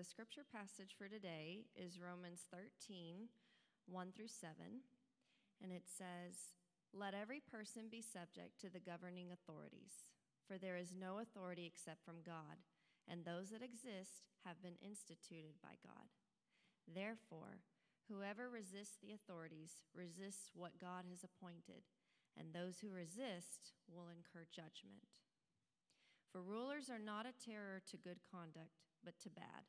the scripture passage for today is Romans 13, 1 through 7. And it says, Let every person be subject to the governing authorities, for there is no authority except from God, and those that exist have been instituted by God. Therefore, whoever resists the authorities resists what God has appointed, and those who resist will incur judgment. For rulers are not a terror to good conduct, but to bad.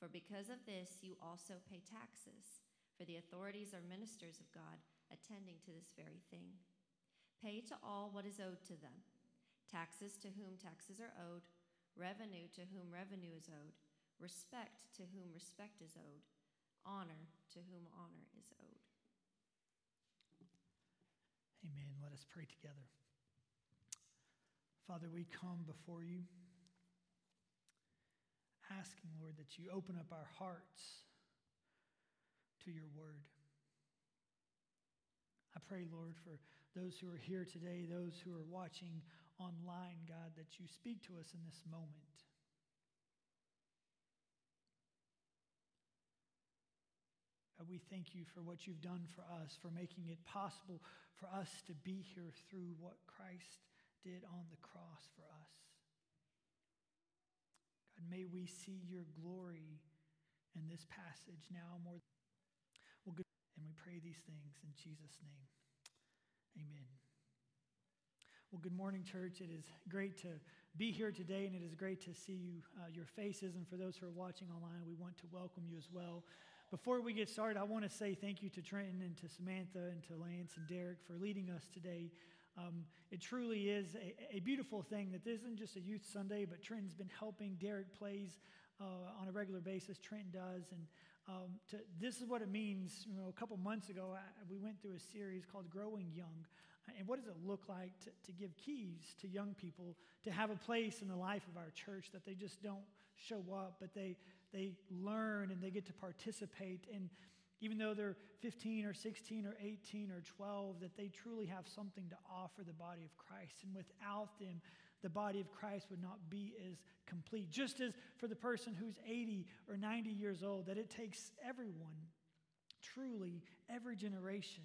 For because of this, you also pay taxes, for the authorities are ministers of God, attending to this very thing. Pay to all what is owed to them taxes to whom taxes are owed, revenue to whom revenue is owed, respect to whom respect is owed, honor to whom honor is owed. Amen. Let us pray together. Father, we come before you asking, Lord, that you open up our hearts to your word. I pray, Lord, for those who are here today, those who are watching online, God, that you speak to us in this moment. Uh, we thank you for what you've done for us, for making it possible for us to be here through what Christ did on the cross for us. God, may we see your glory in this passage now more. Well, good. And we pray these things in Jesus' name. Amen. Well, good morning, church. It is great to be here today, and it is great to see you, uh, your faces. And for those who are watching online, we want to welcome you as well. Before we get started, I want to say thank you to Trenton and to Samantha and to Lance and Derek for leading us today. Um, it truly is a, a, beautiful thing that this isn't just a youth Sunday, but Trenton's been helping. Derek plays uh, on a regular basis. Trenton does, and um, to, this is what it means. You know, a couple months ago, I, we went through a series called "Growing Young," and what does it look like to, to give keys to young people to have a place in the life of our church that they just don't show up, but they they learn and they get to participate. And even though they're 15 or 16 or 18 or 12, that they truly have something to offer the body of Christ. And without them, the body of Christ would not be as complete. Just as for the person who's 80 or 90 years old, that it takes everyone, truly, every generation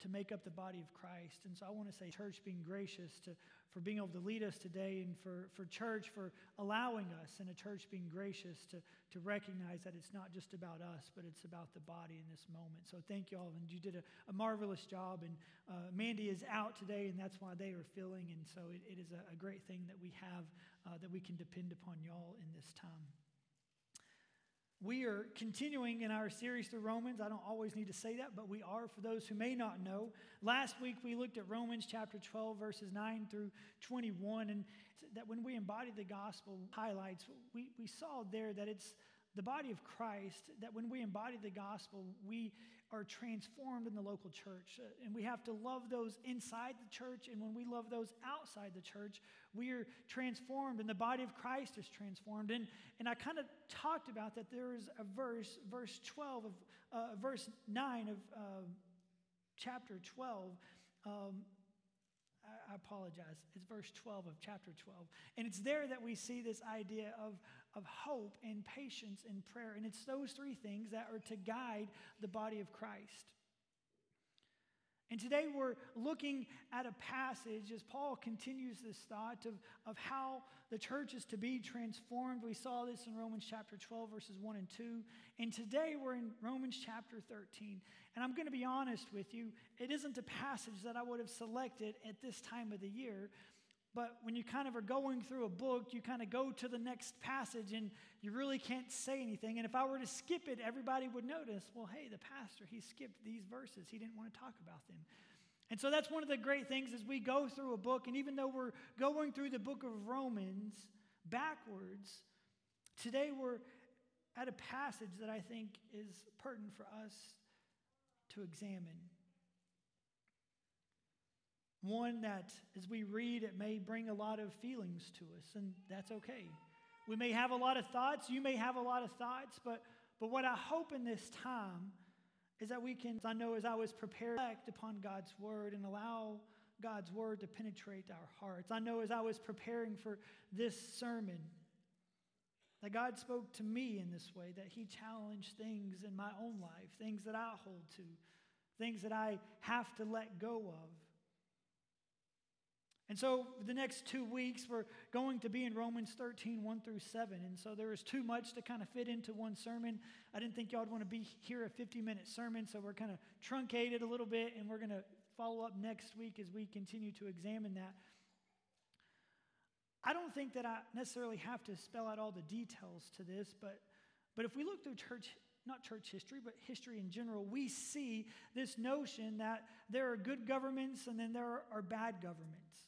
to make up the body of Christ. And so I want to say, church, being gracious to, for being able to lead us today and for, for church for allowing us and a church being gracious to, to recognize that it's not just about us, but it's about the body in this moment. So thank you all. And you did a, a marvelous job. And uh, Mandy is out today, and that's why they are filling. And so it, it is a, a, great thing that we have uh, that we can depend upon y'all in this time. We are continuing in our series through Romans. I don't always need to say that, but we are for those who may not know. Last week we looked at Romans chapter 12, verses 9 through 21, and that when we embody the gospel highlights, we, we saw there that it's the body of Christ, that when we embody the gospel, we are transformed in the local church. Uh, and we have to love those inside the church. And when we love those outside the church, we are transformed, and the body of Christ is transformed. And, and I kind of talked about that there is a verse, verse 12 of, uh, verse 9 of uh, chapter 12. Um, I, I apologize. It's verse 12 of chapter 12. And it's there that we see this idea of, of hope and patience and prayer. And it's those three things that are to guide the body of Christ. And today we're looking at a passage as Paul continues this thought of, of how the church is to be transformed. We saw this in Romans chapter 12, verses 1 and 2. And today we're in Romans chapter 13. And I'm going to be honest with you, it isn't a passage that I would have selected at this time of the year but when you kind of are going through a book, you kind of go to the next passage and you really can't say anything. And if I were to skip it, everybody would notice, well, hey, the pastor, he skipped these verses. He didn't want to talk about them. And so that's one of the great things as we go through a book, and even though we're going through the book of Romans backwards, today we're at a passage that I think is pertinent for us to examine. One that, as we read, it may bring a lot of feelings to us, and that's okay. We may have a lot of thoughts, you may have a lot of thoughts, but, but what I hope in this time is that we can, I know as I was prepared, act upon God's word and allow God's word to penetrate our hearts. I know as I was preparing for this sermon that God spoke to me in this way, that He challenged things in my own life, things that I hold to, things that I have to let go of. And so, the next two weeks, we're going to be in Romans 13, 1 through 7. And so, there is too much to kind of fit into one sermon. I didn't think y'all would want to be here a 50 minute sermon, so we're kind of truncated a little bit, and we're going to follow up next week as we continue to examine that. I don't think that I necessarily have to spell out all the details to this, but, but if we look through church, not church history, but history in general, we see this notion that there are good governments and then there are bad governments.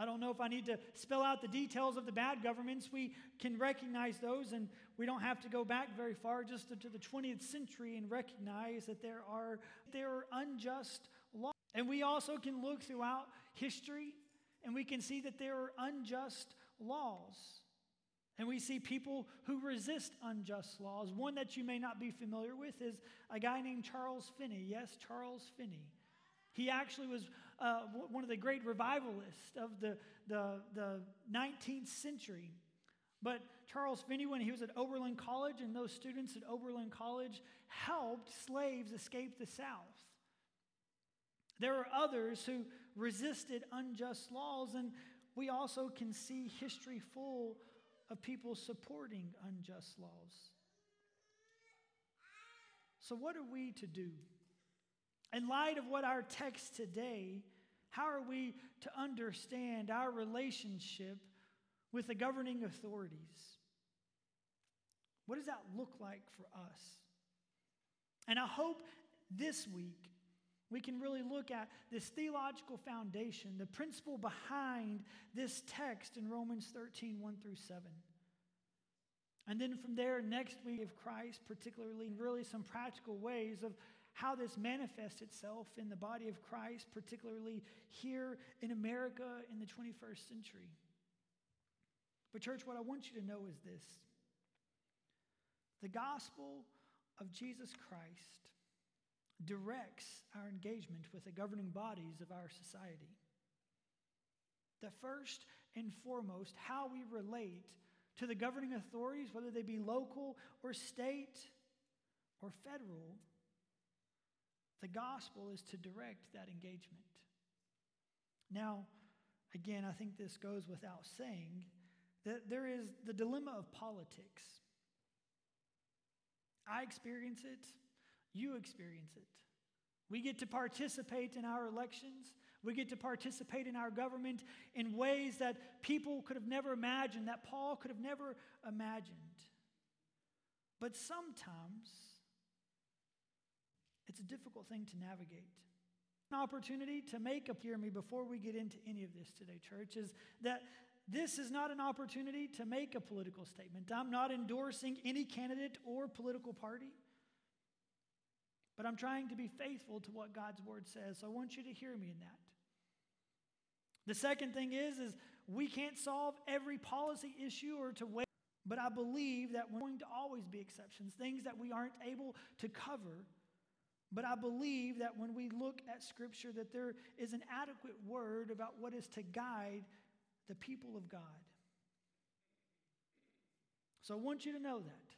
I don't know if I need to spell out the details of the bad governments. We can recognize those, and we don't have to go back very far, just to, the 20th century, and recognize that there are, there are unjust laws. And we also can look throughout history, and we can see that there are unjust laws. And we see people who resist unjust laws. One that you may not be familiar with is a guy named Charles Finney. Yes, Charles Finney. He actually was uh, one of the great revivalists of the, the, the 19th century. But Charles Finney, when he was at Oberlin College, and those students at Oberlin College helped slaves escape the South. There are others who resisted unjust laws, and we also can see history full of people supporting unjust laws. So, what are we to do? In light of what our text today, how are we to understand our relationship with the governing authorities? What does that look like for us? And I hope this week we can really look at this theological foundation, the principle behind this text in Romans 13, 1 through 7. And then from there, next week of Christ, particularly, really some practical ways of how this manifests itself in the body of Christ, particularly here in America in the 21st century. But, church, what I want you to know is this the gospel of Jesus Christ directs our engagement with the governing bodies of our society. The first and foremost, how we relate to the governing authorities, whether they be local or state or federal, the gospel is to direct that engagement. Now, again, I think this goes without saying that there is the dilemma of politics. I experience it, you experience it. We get to participate in our elections. We get to participate in our government in ways that people could have never imagined, that Paul could have never imagined. But sometimes it's a difficult thing to navigate. An opportunity to make up, hear me before we get into any of this today, church, is that this is not an opportunity to make a political statement. I'm not endorsing any candidate or political party, but I'm trying to be faithful to what God's word says. So I want you to hear me in that. The second thing is, is we can't solve every policy issue or to wait, but I believe that we're going to always be exceptions, things that we aren't able to cover but I believe that when we look at Scripture, that there is an adequate word about what is to guide the people of God. So I want you to know that.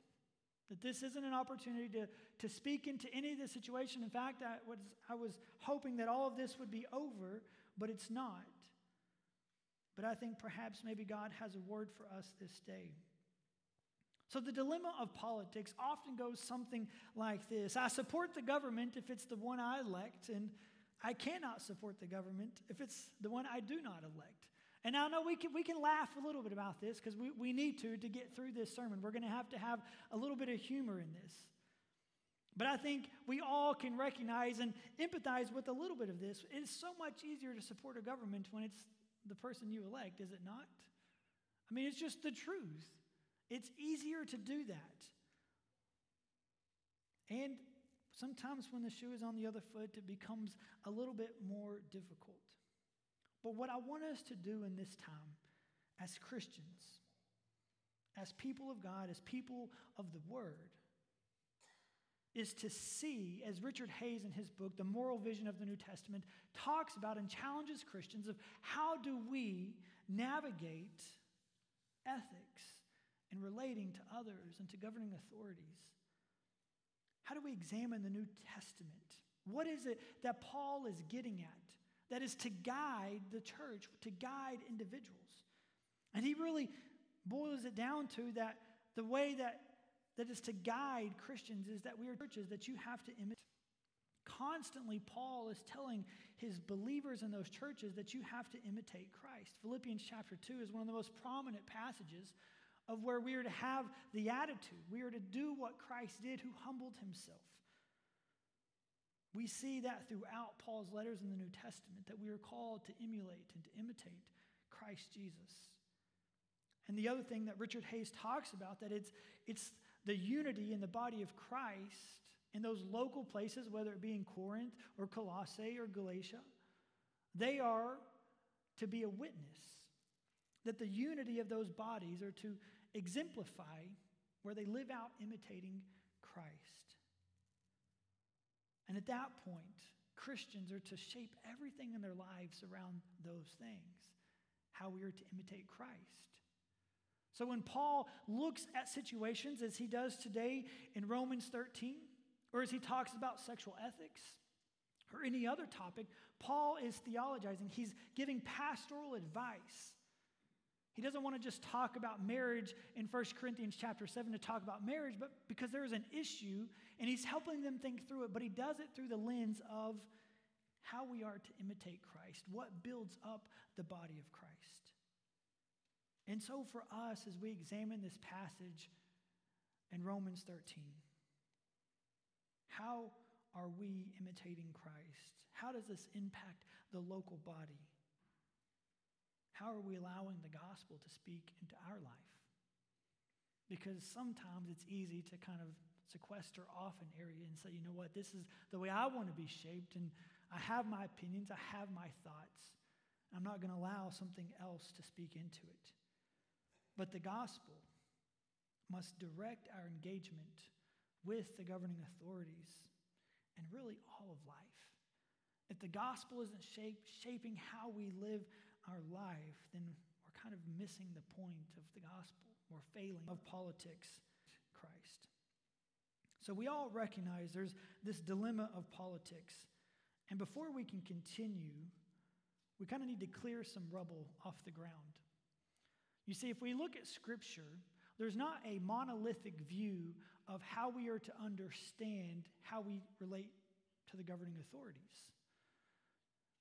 That this isn't an opportunity to, to speak into any of the situation. In fact, I was, I was hoping that all of this would be over, but it's not. But I think perhaps maybe God has a word for us this day. So the dilemma of politics often goes something like this I support the government if it's the one I elect, and I cannot support the government if it's the one I do not elect. And I know we can, we can laugh a little bit about this because we, we need to to get through this sermon. We're going to have to have a little bit of humor in this. But I think we all can recognize and empathize with a little bit of this. It's so much easier to support a government when it's the person you elect, is it not? I mean, it's just the truth. It's easier to do that. And sometimes when the shoe is on the other foot, it becomes a little bit more difficult. But what I want us to do in this time as Christians, as people of God, as people of the Word, is to see, as Richard Hays in his book, The Moral Vision of the New Testament, talks about and challenges Christians of how do we navigate ethics and relating to others and to governing authorities. How do we examine the New Testament? What is it that Paul is getting at that is to guide the church, to guide individuals? And he really boils it down to that the way that, that is to guide Christians is that we are churches that you have to imitate. Constantly, Paul is telling his believers in those churches that you have to imitate Christ. Philippians chapter 2 is one of the most prominent passages of where we are to have the attitude. We are to do what Christ did, who humbled himself. We see that throughout Paul's letters in the New Testament that we are called to emulate and to imitate Christ Jesus. And the other thing that Richard Hays talks about that it's it's the unity in the body of Christ in those local places, whether it be in Corinth or Colossae or Galatia, they are to be a witness that the unity of those bodies are to exemplify where they live out imitating Christ. And at that point, Christians are to shape everything in their lives around those things, how we are to imitate Christ. So when Paul looks at situations as he does today in Romans 13, or as he talks about sexual ethics, or any other topic, Paul is theologizing. He's giving pastoral advice he doesn't want to just talk about marriage in 1 Corinthians chapter 7 to talk about marriage, but because there is an issue and he's helping them think through it, but he does it through the lens of how we are to imitate Christ, what builds up the body of Christ. And so for us, as we examine this passage in Romans 13, how are we imitating Christ? How does this impact the local body? How are we allowing the gospel to speak into our life? Because sometimes it's easy to kind of sequester off an area and say, you know what, this is the way I want to be shaped, and I have my opinions, I have my thoughts. I'm not going to allow something else to speak into it. But the gospel must direct our engagement with the governing authorities and really all of life. If the gospel isn't shape, shaping how we live our life, then we're kind of missing the point of the gospel. We're failing of politics, Christ. So we all recognize there's this dilemma of politics. And before we can continue, we kind of need to clear some rubble off the ground. You see, if we look at Scripture, there's not a monolithic view of how we are to understand how we relate to the governing authorities.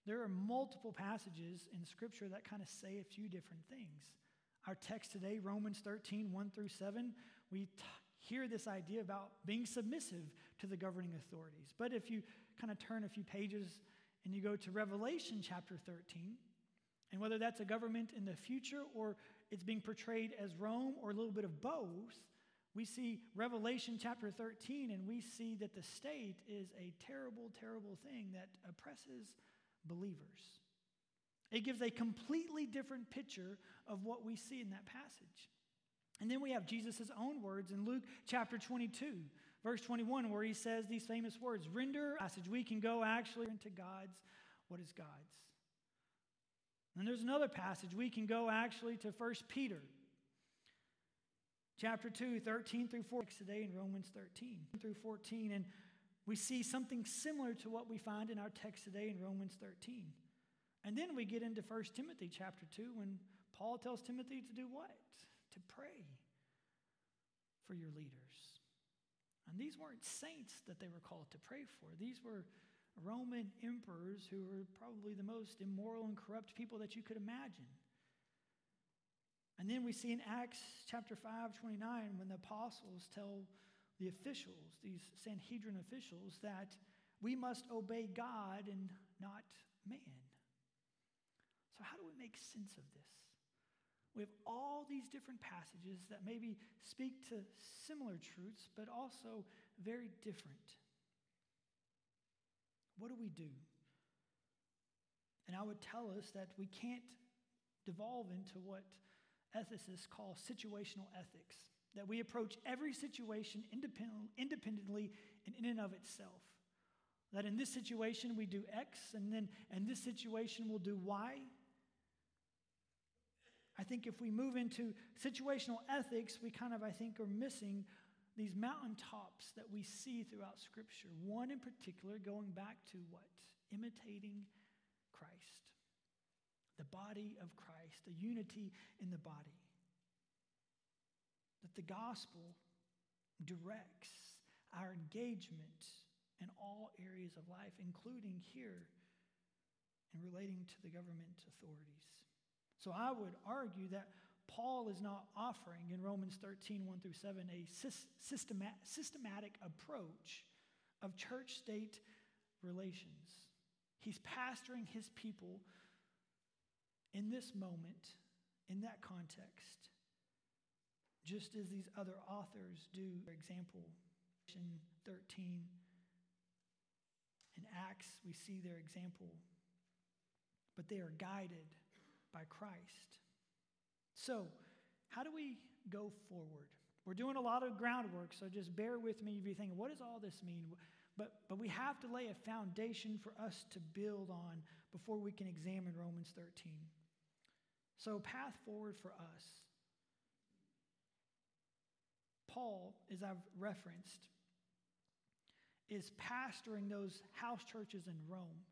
There are multiple passages in Scripture that kind of say a few different things. Our text today, Romans 13, 1 through 7, we t- hear this idea about being submissive to the governing authorities. But if you kind of turn a few pages and you go to Revelation chapter 13, and whether that's a government in the future or it's being portrayed as Rome or a little bit of both, we see Revelation chapter 13 and we see that the state is a terrible, terrible thing that oppresses believers. It gives a completely different picture of what we see in that passage. And then we have Jesus' own words in Luke chapter 22, verse 21, where he says these famous words Render passage. We can go actually into God's, what is God's? And there's another passage. We can go actually to 1 Peter chapter 2, 13 through 14, today in Romans 13 through 14. And we see something similar to what we find in our text today in Romans 13. And then we get into 1 Timothy chapter 2 when Paul tells Timothy to do what? To pray for your leaders. And these weren't saints that they were called to pray for. These were Roman emperors who were probably the most immoral and corrupt people that you could imagine. And then we see in Acts chapter 5, 29, when the apostles tell the officials, these Sanhedrin officials, that we must obey God and not man. So, how do we make sense of this? We have all these different passages that maybe speak to similar truths, but also very different. What do we do? And I would tell us that we can't devolve into what ethicists call situational ethics, that we approach every situation independently and in and of itself. That in this situation we do X, and then in this situation we'll do Y. I think if we move into situational ethics, we kind of, I think, are missing these mountaintops that we see throughout Scripture. One in particular, going back to what? Imitating Christ, the body of Christ, a unity in the body. That the gospel directs our engagement in all areas of life, including here and relating to the government authorities. So I would argue that Paul is not offering in Romans 13, 1 through 7, a systematic approach of church state relations. He's pastoring his people in this moment, in that context, just as these other authors do. For example, in 13, in Acts, we see their example, but they are guided by Christ. So, how do we go forward? We're doing a lot of groundwork, so just bear with me if you're thinking, what does all this mean? But, but we have to lay a foundation for us to build on before we can examine Romans 13. So, path forward for us. Paul, as I've referenced, is pastoring those house churches in Rome.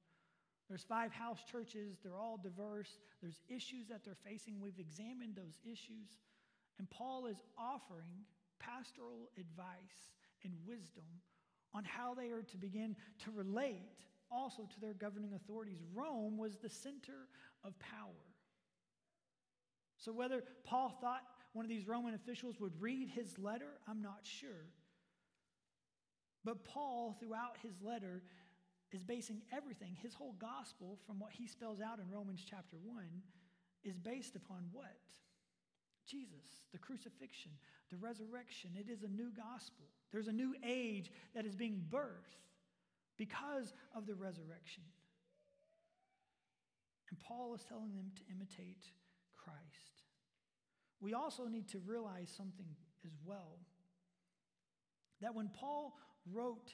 There's five house churches, they're all diverse. There's issues that they're facing. We've examined those issues. And Paul is offering pastoral advice and wisdom on how they are to begin to relate also to their governing authorities. Rome was the center of power. So, whether Paul thought one of these Roman officials would read his letter, I'm not sure. But Paul, throughout his letter, is basing everything, his whole gospel, from what he spells out in Romans chapter 1, is based upon what? Jesus, the crucifixion, the resurrection. It is a new gospel. There's a new age that is being birthed because of the resurrection. And Paul is telling them to imitate Christ. We also need to realize something as well that when Paul wrote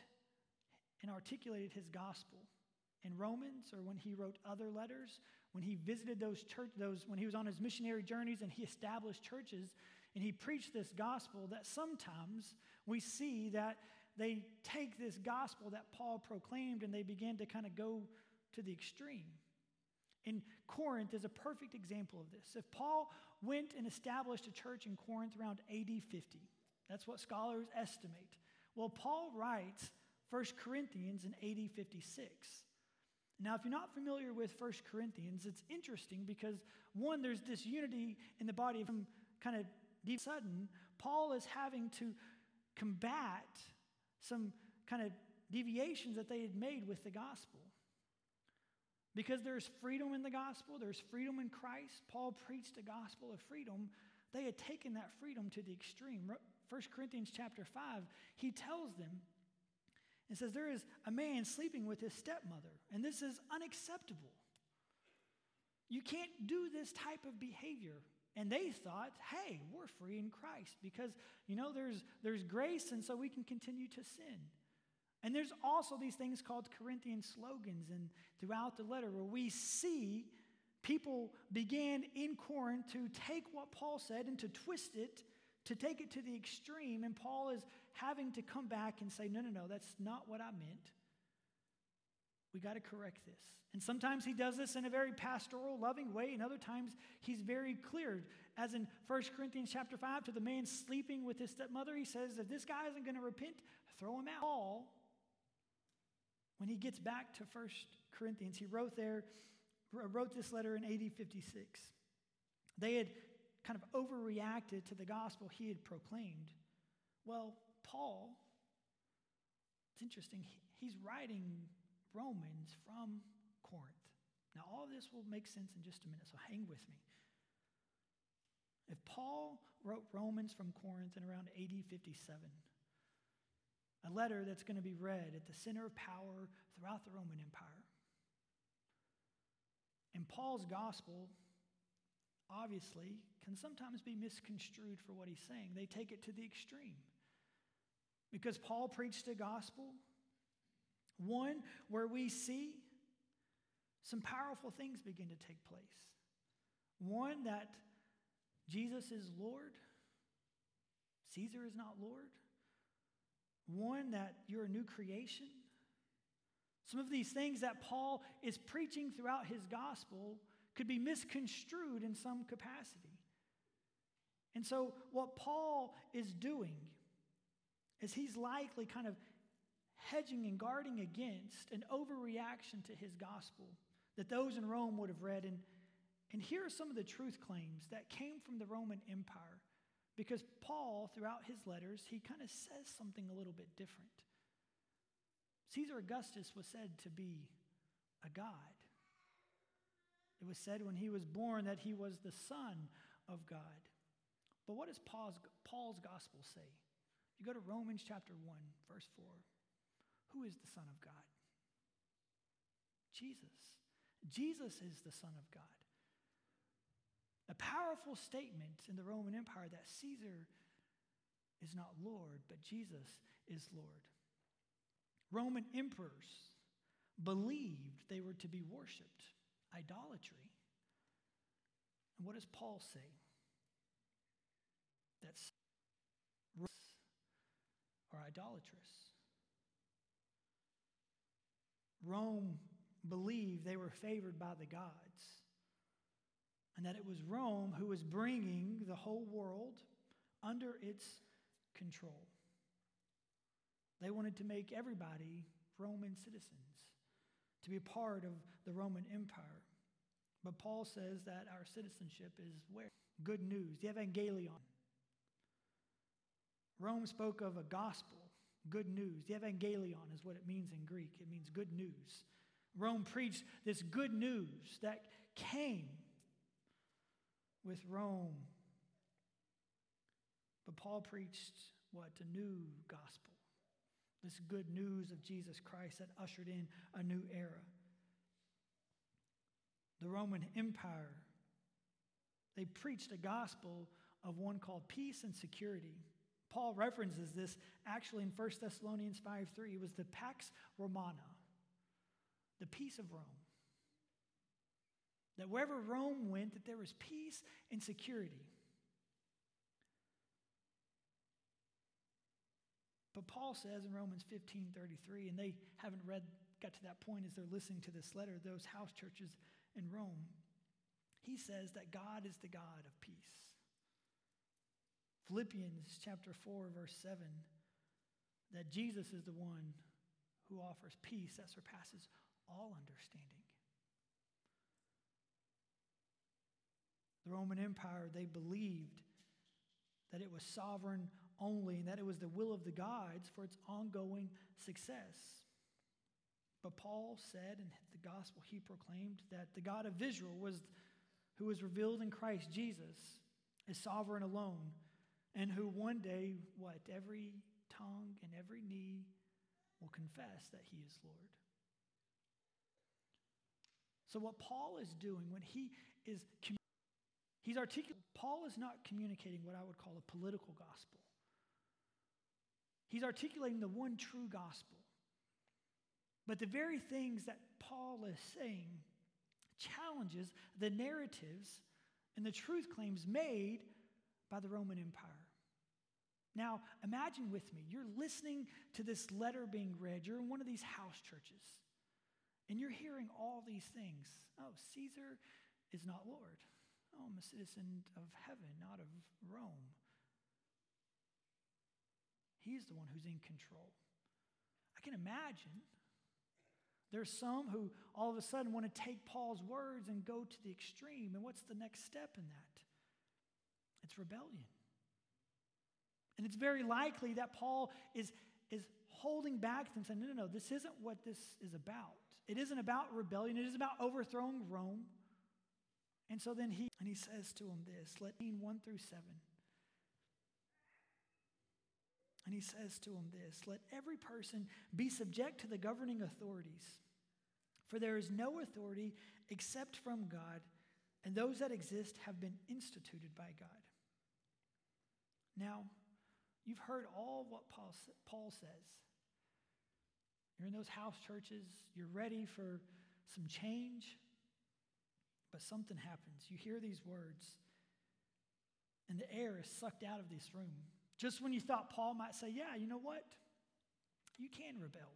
and articulated his gospel in Romans or when he wrote other letters, when he visited those church those when he was on his missionary journeys and he established churches and he preached this gospel that sometimes we see that they take this gospel that Paul proclaimed and they begin to kind of go to the extreme. In Corinth is a perfect example of this. If Paul went and established a church in Corinth around AD 50, that's what scholars estimate. Well, Paul writes 1 Corinthians in AD 56. Now, if you're not familiar with 1 Corinthians, it's interesting because, one, there's this unity in the body of kind of deep sudden. Paul is having to combat some kind of deviations that they had made with the gospel. Because there's freedom in the gospel, there's freedom in Christ. Paul preached a gospel of freedom. They had taken that freedom to the extreme. 1 Corinthians chapter 5, he tells them and says, There is a man sleeping with his stepmother, and this is unacceptable. You can't do this type of behavior. And they thought, hey, we're free in Christ because, you know, there's, there's grace, and so we can continue to sin. And there's also these things called Corinthian slogans, and throughout the letter, where we see people began in Corinth to take what Paul said and to twist it, to take it to the extreme. And Paul is having to come back and say, no, no, no, that's not what I meant. We got to correct this. And sometimes he does this in a very pastoral, loving way, and other times he's very clear. As in 1 Corinthians chapter 5, to the man sleeping with his stepmother, he says, if this guy isn't going to repent, throw him out. Paul, when he gets back to 1 Corinthians, he wrote there, wrote this letter in AD 56. They had kind of overreacted to the gospel he had proclaimed. Well, Paul, it's interesting, he's writing Romans from Corinth. Now, all this will make sense in just a minute, so hang with me. If Paul wrote Romans from Corinth in around AD 57, a letter that's going to be read at the center of power throughout the Roman Empire, and Paul's gospel obviously can sometimes be misconstrued for what he's saying. They take it to the extreme. Because Paul preached a gospel, one where we see some powerful things begin to take place. One, that Jesus is Lord, Caesar is not Lord. One, that you're a new creation. Some of these things that Paul is preaching throughout his gospel could be misconstrued in some capacity. And so, what Paul is doing is he's likely kind of hedging and guarding against an overreaction to his gospel that those in Rome would have read. And, and here are some of the truth claims that came from the Roman Empire. Because Paul, throughout his letters, he kind of says something a little bit different. Caesar Augustus was said to be a god. It was said when he was born that he was the Son of God. But what does Paul's, Paul's gospel say? You go to Romans chapter 1, verse 4. Who is the Son of God? Jesus. Jesus is the Son of God. A powerful statement in the Roman Empire that Caesar is not Lord, but Jesus is Lord. Roman emperors believed they were to be worshiped idolatry. And what does Paul say? That's are idolatrous. Rome believed they were favored by the gods, and that it was Rome who was bringing the whole world under its control. They wanted to make everybody Roman citizens, to be part of the Roman Empire. But Paul says that our citizenship is where? Good news, the evangelion. Rome spoke of a gospel, good news. The evangelion is what it means in Greek. It means good news. Rome preached this good news that came with Rome. But Paul preached what? A new gospel. This good news of Jesus Christ that ushered in a new era the Roman Empire, they preached a gospel of one called peace and security. Paul references this actually in 1 Thessalonians 5 3. It was the Pax Romana, the peace of Rome. That wherever Rome went, that there was peace and security. But Paul says in Romans 15 33, and they haven't read, got to that point as they're listening to this letter, those house churches in Rome, he says that God is the God of peace. Philippians chapter 4, verse 7, that Jesus is the one who offers peace that surpasses all understanding. The Roman Empire, they believed that it was sovereign only and that it was the will of the gods for its ongoing success. But Paul said in the gospel he proclaimed that the God of Israel was who was revealed in Christ Jesus is sovereign alone and who one day what every tongue and every knee will confess that he is Lord. So what Paul is doing when he is he's articulating Paul is not communicating what I would call a political gospel. He's articulating the one true gospel but the very things that Paul is saying challenges the narratives and the truth claims made by the Roman Empire. Now, imagine with me, you're listening to this letter being read, you're in one of these house churches, and you're hearing all these things. Oh, Caesar is not Lord. Oh, I'm a citizen of heaven, not of Rome. He's the one who's in control. I can imagine there's some who all of a sudden want to take Paul's words and go to the extreme. And what's the next step in that? It's rebellion. And it's very likely that Paul is, is holding back and saying, no, no, no, this isn't what this is about. It isn't about rebellion, it is about overthrowing Rome. And so then he and he says to him this, let me 1 through 7. And he says to him this Let every person be subject to the governing authorities, for there is no authority except from God, and those that exist have been instituted by God. Now, you've heard all what Paul, Paul says. You're in those house churches, you're ready for some change, but something happens. You hear these words, and the air is sucked out of this room. Just when you thought Paul might say, Yeah, you know what? You can rebel.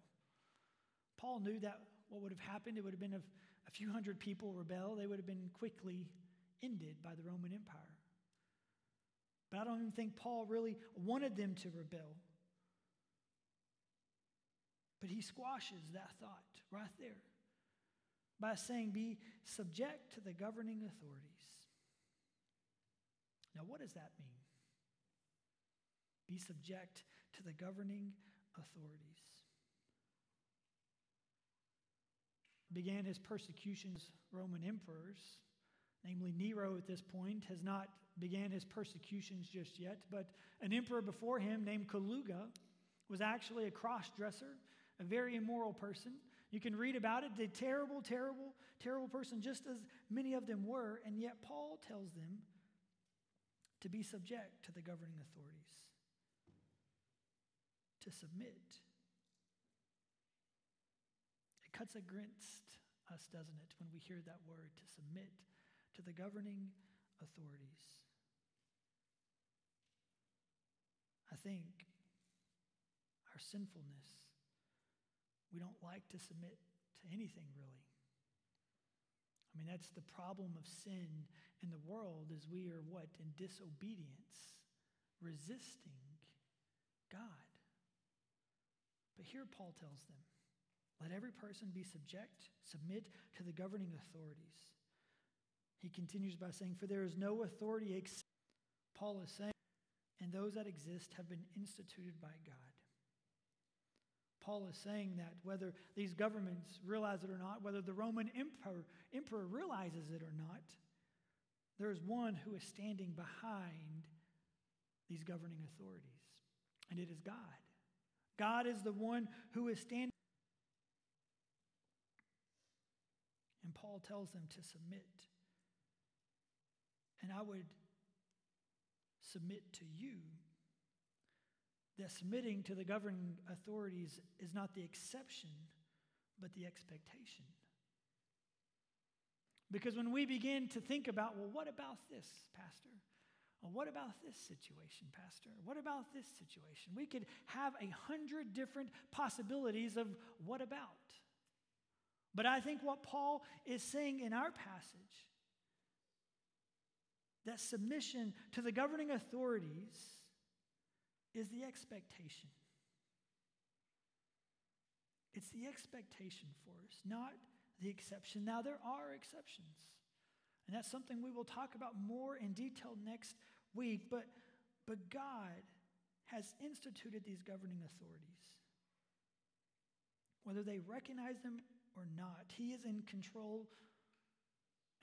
Paul knew that what would have happened, it would have been if a few hundred people rebel, they would have been quickly ended by the Roman Empire. But I don't even think Paul really wanted them to rebel. But he squashes that thought right there by saying, Be subject to the governing authorities. Now, what does that mean? Be subject to the governing authorities. Began his persecutions, Roman emperors, namely Nero at this point, has not began his persecutions just yet, but an emperor before him named Caligula was actually a cross dresser, a very immoral person. You can read about it, the terrible, terrible, terrible person, just as many of them were, and yet Paul tells them to be subject to the governing authorities to submit. It cuts against us, doesn't it, when we hear that word to submit to the governing authorities. I think our sinfulness, we don't like to submit to anything really. I mean, that's the problem of sin in the world is we are what? In disobedience, resisting God. But here Paul tells them let every person be subject, submit to the governing authorities. He continues by saying, For there is no authority except, Paul is saying, and those that exist have been instituted by God. Paul is saying that whether these governments realize it or not, whether the Roman emperor, emperor realizes it or not, there is one who is standing behind these governing authorities, and it is God. God is the one who is standing. And Paul tells them to submit. And I would submit to you that submitting to the governing authorities is not the exception, but the expectation. Because when we begin to think about, well, what about this, Pastor? Well, what about this situation, Pastor? What about this situation? We could have a hundred different possibilities of what about. But I think what Paul is saying in our passage that submission to the governing authorities is the expectation. It's the expectation for us, not the exception. Now, there are exceptions. And that's something we will talk about more in detail next week. But, but God has instituted these governing authorities. Whether they recognize them or not, He is in control.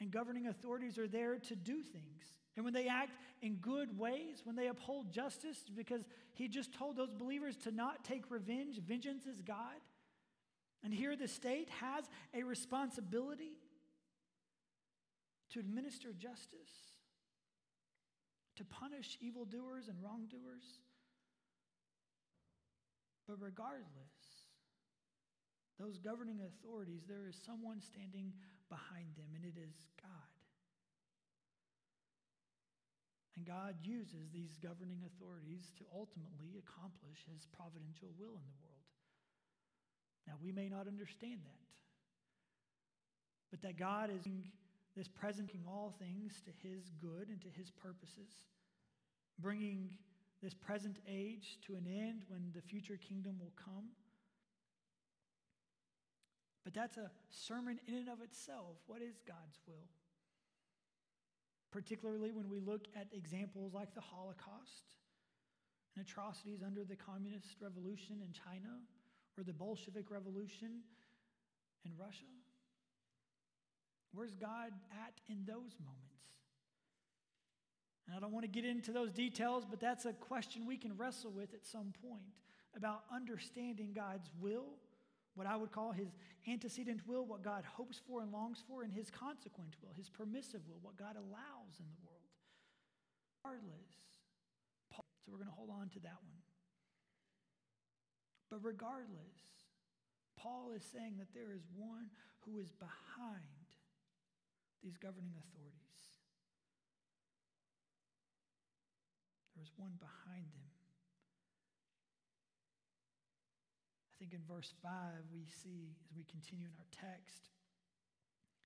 And governing authorities are there to do things. And when they act in good ways, when they uphold justice, because He just told those believers to not take revenge, vengeance is God. And here the state has a responsibility to administer justice, to punish evildoers and wrongdoers. But regardless, those governing authorities, there is someone standing behind them, and it is God. And God uses these governing authorities to ultimately accomplish his providential will in the world. Now, we may not understand that, but that God is this presenting all things to his good and to his purposes, bringing this present age to an end when the future kingdom will come. But that's a sermon in and of itself. What is God's will? Particularly when we look at examples like the Holocaust and atrocities under the Communist Revolution in China or the Bolshevik Revolution in Russia. Where's God at in those moments? And I don't want to get into those details, but that's a question we can wrestle with at some point about understanding God's will, what I would call his antecedent will, what God hopes for and longs for, and his consequent will, his permissive will, what God allows in the world. Regardless, so we're going to hold on to that one. But regardless, Paul is saying that there is one who is behind these governing authorities. There is one behind them. I think in verse 5, we see, as we continue in our text,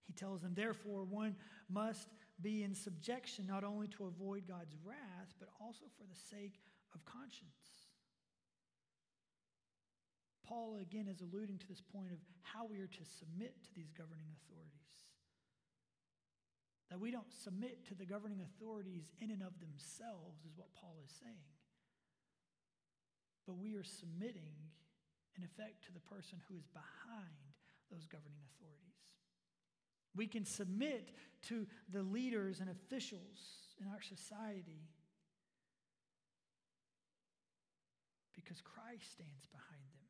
he tells them, Therefore, one must be in subjection not only to avoid God's wrath, but also for the sake of conscience. Paul again is alluding to this point of how we are to submit to these governing authorities. That we don't submit to the governing authorities in and of themselves, is what Paul is saying. But we are submitting, in effect, to the person who is behind those governing authorities. We can submit to the leaders and officials in our society because Christ stands behind them.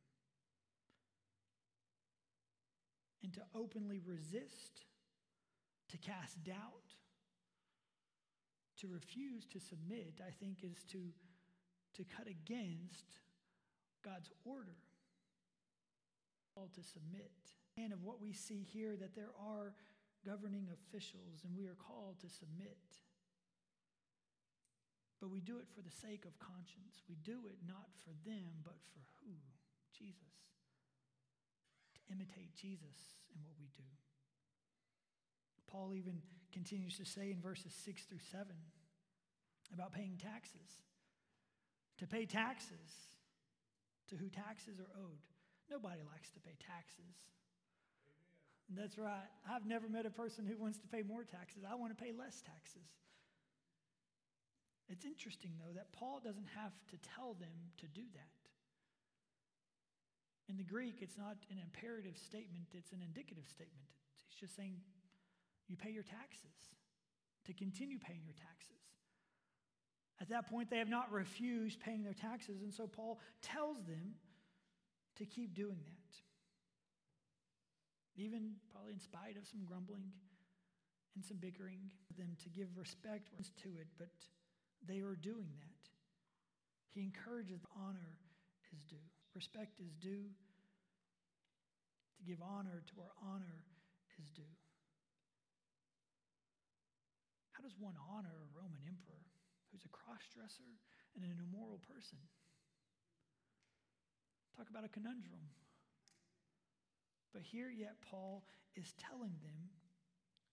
And to openly resist, to cast doubt, to refuse to submit, I think, is to, to cut against God's order. To submit. And of what we see here, that there are governing officials, and we are called to submit. But we do it for the sake of conscience. We do it not for them, but for who? Jesus. To imitate Jesus in what we do. Paul even continues to say in verses 6 through 7 about paying taxes. To pay taxes to who taxes are owed. Nobody likes to pay taxes. That's right. I've never met a person who wants to pay more taxes. I want to pay less taxes. It's interesting, though, that Paul doesn't have to tell them to do that. In the Greek, it's not an imperative statement, it's an indicative statement. It's just saying, you pay your taxes, to continue paying your taxes. At that point, they have not refused paying their taxes, and so Paul tells them to keep doing that even probably in spite of some grumbling and some bickering, them to give respect to it, but they are doing that. He encourages honor is due. Respect is due. To give honor to where honor is due. How does one honor a Roman emperor who's a cross dresser and an immoral person? Talk about a conundrum. But here, yet, Paul is telling them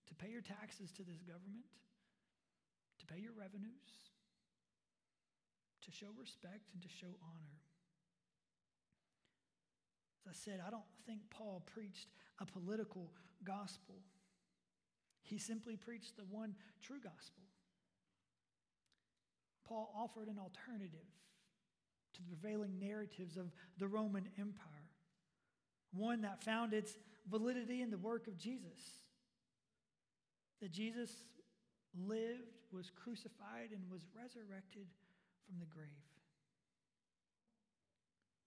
to pay your taxes to this government, to pay your revenues, to show respect, and to show honor. As I said, I don't think Paul preached a political gospel. He simply preached the one true gospel. Paul offered an alternative to the prevailing narratives of the Roman Empire one that found its validity in the work of Jesus. That Jesus lived, was crucified, and was resurrected from the grave.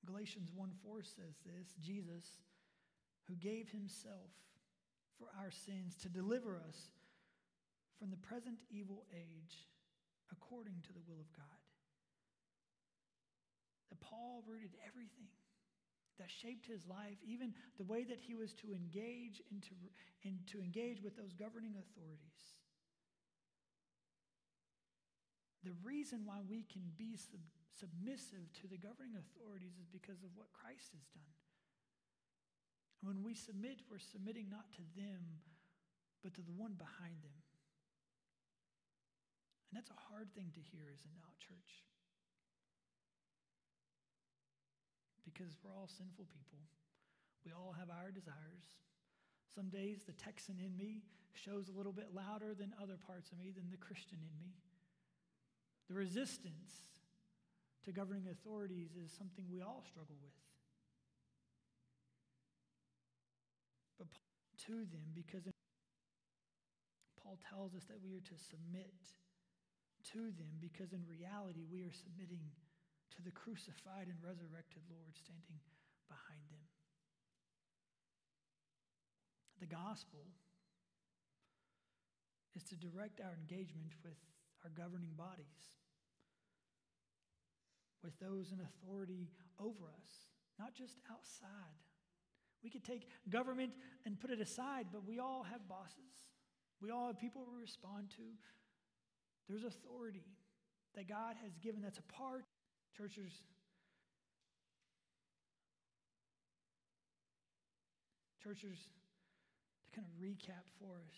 Galatians 1 4 says this Jesus, who gave himself for our sins to deliver us from the present evil age according to the will of God. Paul rooted everything that shaped his life, even the way that he was to engage into, and to engage with those governing authorities. The reason why we can be sub- submissive to the governing authorities is because of what Christ has done. When we submit, we're submitting not to them, but to the one behind them. And that's a hard thing to hear, is it church? Because we're all sinful people. We all have our desires. Some days the Texan in me shows a little bit louder than other parts of me than the Christian in me. The resistance to governing authorities is something we all struggle with. But to them, because Paul tells us that we are to submit to them because in reality we are submitting to the crucified and resurrected Lord standing behind them. The gospel is to direct our engagement with our governing bodies, with those in authority over us, not just outside. We could take government and put it aside, but we all have bosses. We all have people we respond to. There's authority that God has given that's a part. Churches, churches, to kind of recap for us,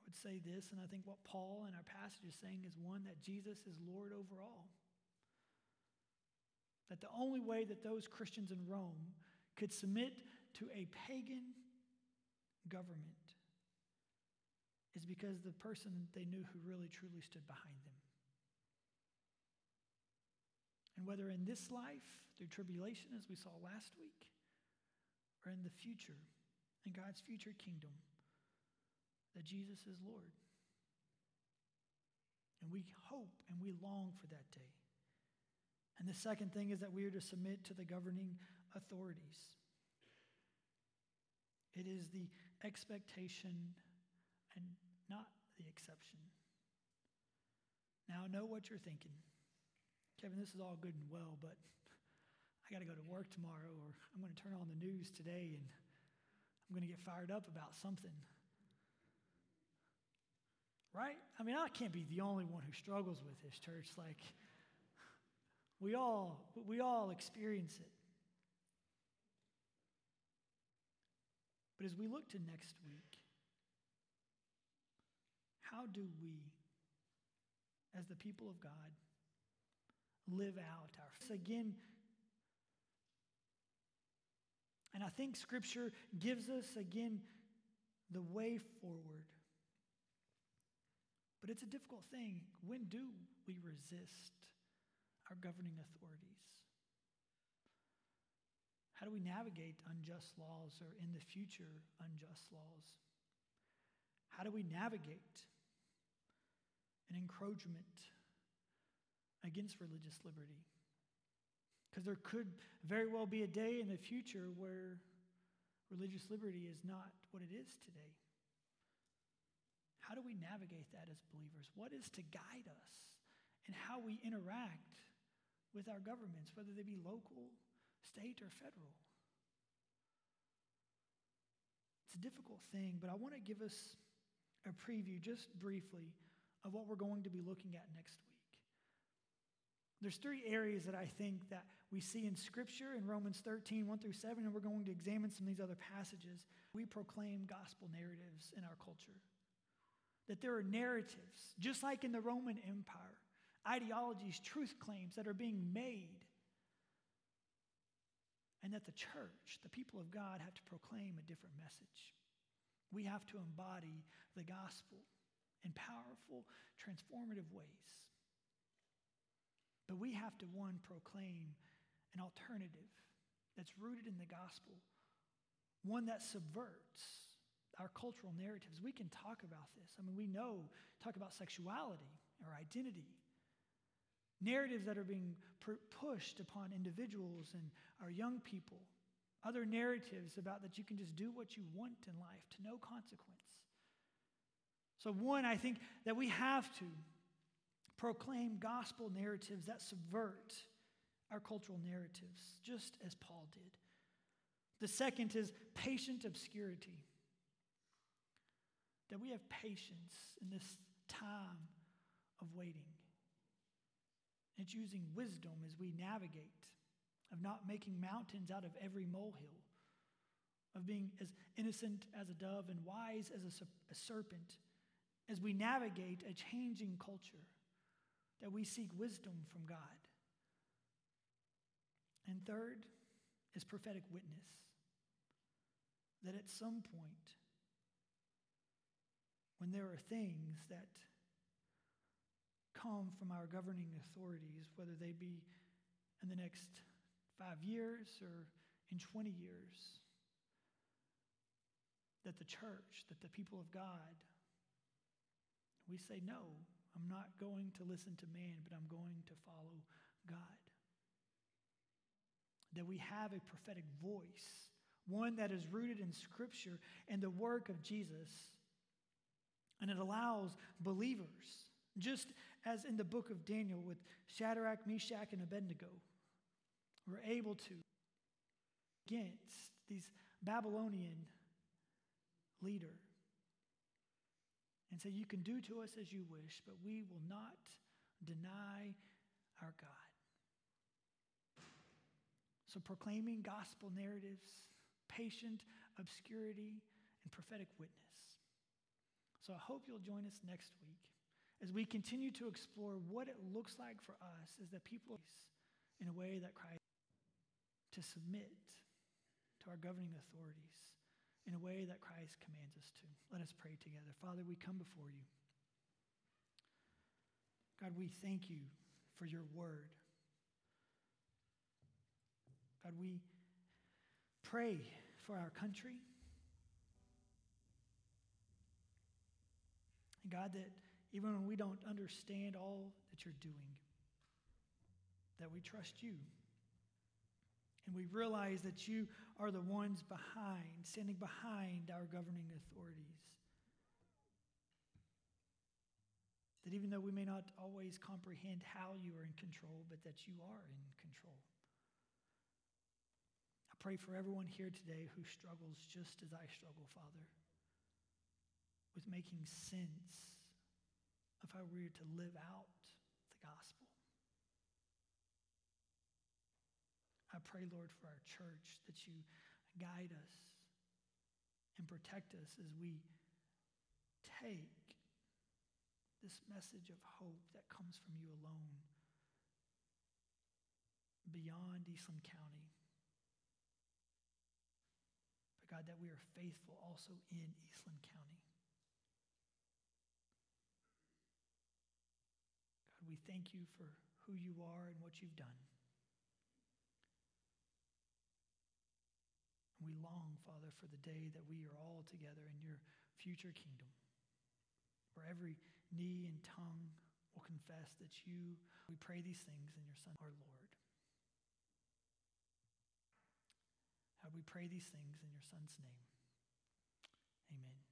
I would say this, and I think what Paul in our passage is saying is one that Jesus is Lord over all. That the only way that those Christians in Rome could submit to a pagan government is because the person they knew who really truly stood behind them. And whether in this life, through tribulation, as we saw last week, or in the future, in God's future kingdom, that Jesus is Lord. And we hope and we long for that day. And the second thing is that we are to submit to the governing authorities. It is the expectation and not the exception. Now, know what you're thinking. Kevin, this is all good and well, but I got to go to work tomorrow, or I'm going to turn on the news today and I'm going to get fired up about something. Right? I mean, I can't be the only one who struggles with this, church. Like, we all, we all experience it. But as we look to next week, how do we, as the people of God, live out our again? And I think Scripture gives us again the way forward. But it's a difficult thing. When do we resist our governing authorities? How do we navigate unjust laws or in the future unjust laws? How do we navigate an encroachment against religious liberty? Because there could very well be a day in the future where religious liberty is not what it is today. How do we navigate that as believers? What is to guide us in how we interact with our governments, whether they be local, state, or federal? It's a difficult thing, but I want to give us a preview just briefly of what we're going to be looking at next week. There's three areas that I think that we see in Scripture in Romans 13, 1 through 7, and we're going to examine some of these other passages. We proclaim gospel narratives in our culture that there are narratives, just like in the Roman Empire, ideologies, truth claims that are being made, and that the church, the people of God, have to proclaim a different message. We have to embody the gospel in powerful, transformative ways. But we have to, one, proclaim an alternative that's rooted in the gospel, one that subverts our cultural narratives. We can talk about this. I mean, we know, talk about sexuality or identity. Narratives that are being pushed upon individuals and our young people. Other narratives about that you can just do what you want in life to no consequence. So, one, I think that we have to proclaim gospel narratives that subvert our cultural narratives, just as Paul did. The second is patient obscurity that we have patience in this time of waiting. It's using wisdom as we navigate, of not making mountains out of every molehill, of being as innocent as a dove and wise as a, a serpent, as we navigate a changing culture, that we seek wisdom from God. And third is prophetic witness, that at some point, when there are things that come from our governing authorities, whether they be in the next five years or in 20 years, that the church, that the people of God, we say, no, I'm not going to listen to man, but I'm going to follow God. That we have a prophetic voice, one that is rooted in Scripture and the work of Jesus. And it allows believers, just as in the book of Daniel with Shadrach, Meshach, and Abednego, were able to against these Babylonian leader and say, You can do to us as you wish, but we will not deny our God. So, proclaiming gospel narratives, patient obscurity, and prophetic witness. So, I hope you'll join us next week as we continue to explore what it looks like for us as the people in a way that Christ to submit to our governing authorities in a way that Christ commands us to. Let us pray together. Father, we come before you. God, we thank you for your word. God, we pray for our country. And God, that even when we don't understand all that you're doing, that we trust you. And we realize that you are the ones behind, standing behind our governing authorities. That even though we may not always comprehend how you are in control, but that you are in control. I pray for everyone here today who struggles just as I struggle, Father, with making sense of how we're to live out the gospel. I pray, Lord, for our church that you guide us and protect us as we take this message of hope that comes from you alone beyond Eastland County. But God, that we are faithful also in Eastland County. God, we thank you for who you are and what you've done. Long, Father, for the day that we are all together in your future kingdom, where every knee and tongue will confess that you, we pray these things in your Son, our Lord. How we pray these things in your Son's name. Amen.